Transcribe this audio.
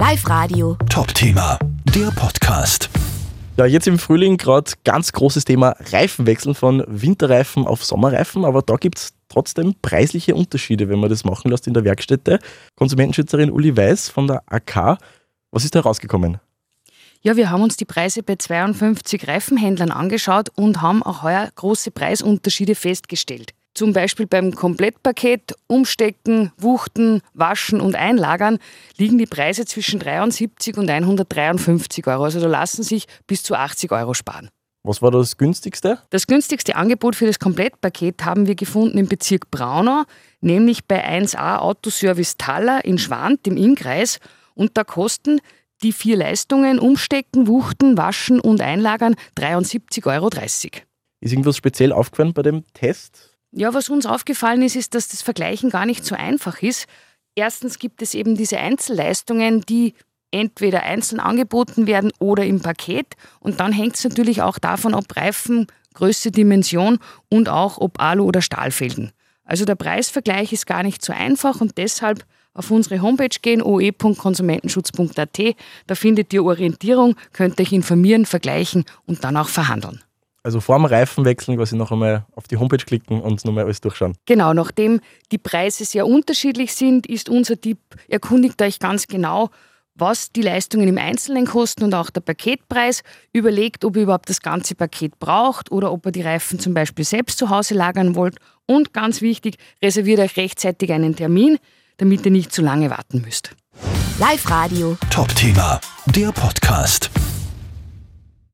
Live Radio. Top-Thema, der Podcast. Ja, jetzt im Frühling gerade ganz großes Thema Reifenwechseln von Winterreifen auf Sommerreifen, aber da gibt es trotzdem preisliche Unterschiede, wenn man das machen lässt in der Werkstätte. Konsumentenschützerin Uli Weiß von der AK, was ist da rausgekommen? Ja, wir haben uns die Preise bei 52 Reifenhändlern angeschaut und haben auch heuer große Preisunterschiede festgestellt. Zum Beispiel beim Komplettpaket Umstecken, Wuchten, Waschen und Einlagern liegen die Preise zwischen 73 und 153 Euro. Also da lassen sich bis zu 80 Euro sparen. Was war das günstigste? Das günstigste Angebot für das Komplettpaket haben wir gefunden im Bezirk Braunau, nämlich bei 1A Autoservice Thaler in Schwand im Innkreis. Und da kosten die vier Leistungen Umstecken, Wuchten, Waschen und Einlagern 73,30 Euro. Ist irgendwas speziell aufgefallen bei dem Test? Ja, was uns aufgefallen ist, ist, dass das Vergleichen gar nicht so einfach ist. Erstens gibt es eben diese Einzelleistungen, die entweder einzeln angeboten werden oder im Paket. Und dann hängt es natürlich auch davon ab, Reifen, Größe, Dimension und auch ob Alu oder Stahl felgen. Also der Preisvergleich ist gar nicht so einfach und deshalb auf unsere Homepage gehen, oe.konsumentenschutz.at. Da findet ihr Orientierung, könnt euch informieren, vergleichen und dann auch verhandeln. Also vor dem Reifenwechseln quasi noch einmal auf die Homepage klicken und nochmal alles durchschauen. Genau, nachdem die Preise sehr unterschiedlich sind, ist unser Tipp, erkundigt euch ganz genau, was die Leistungen im Einzelnen kosten und auch der Paketpreis. Überlegt, ob ihr überhaupt das ganze Paket braucht oder ob ihr die Reifen zum Beispiel selbst zu Hause lagern wollt. Und ganz wichtig, reserviert euch rechtzeitig einen Termin, damit ihr nicht zu lange warten müsst. Live Radio. Top-Thema, der Podcast.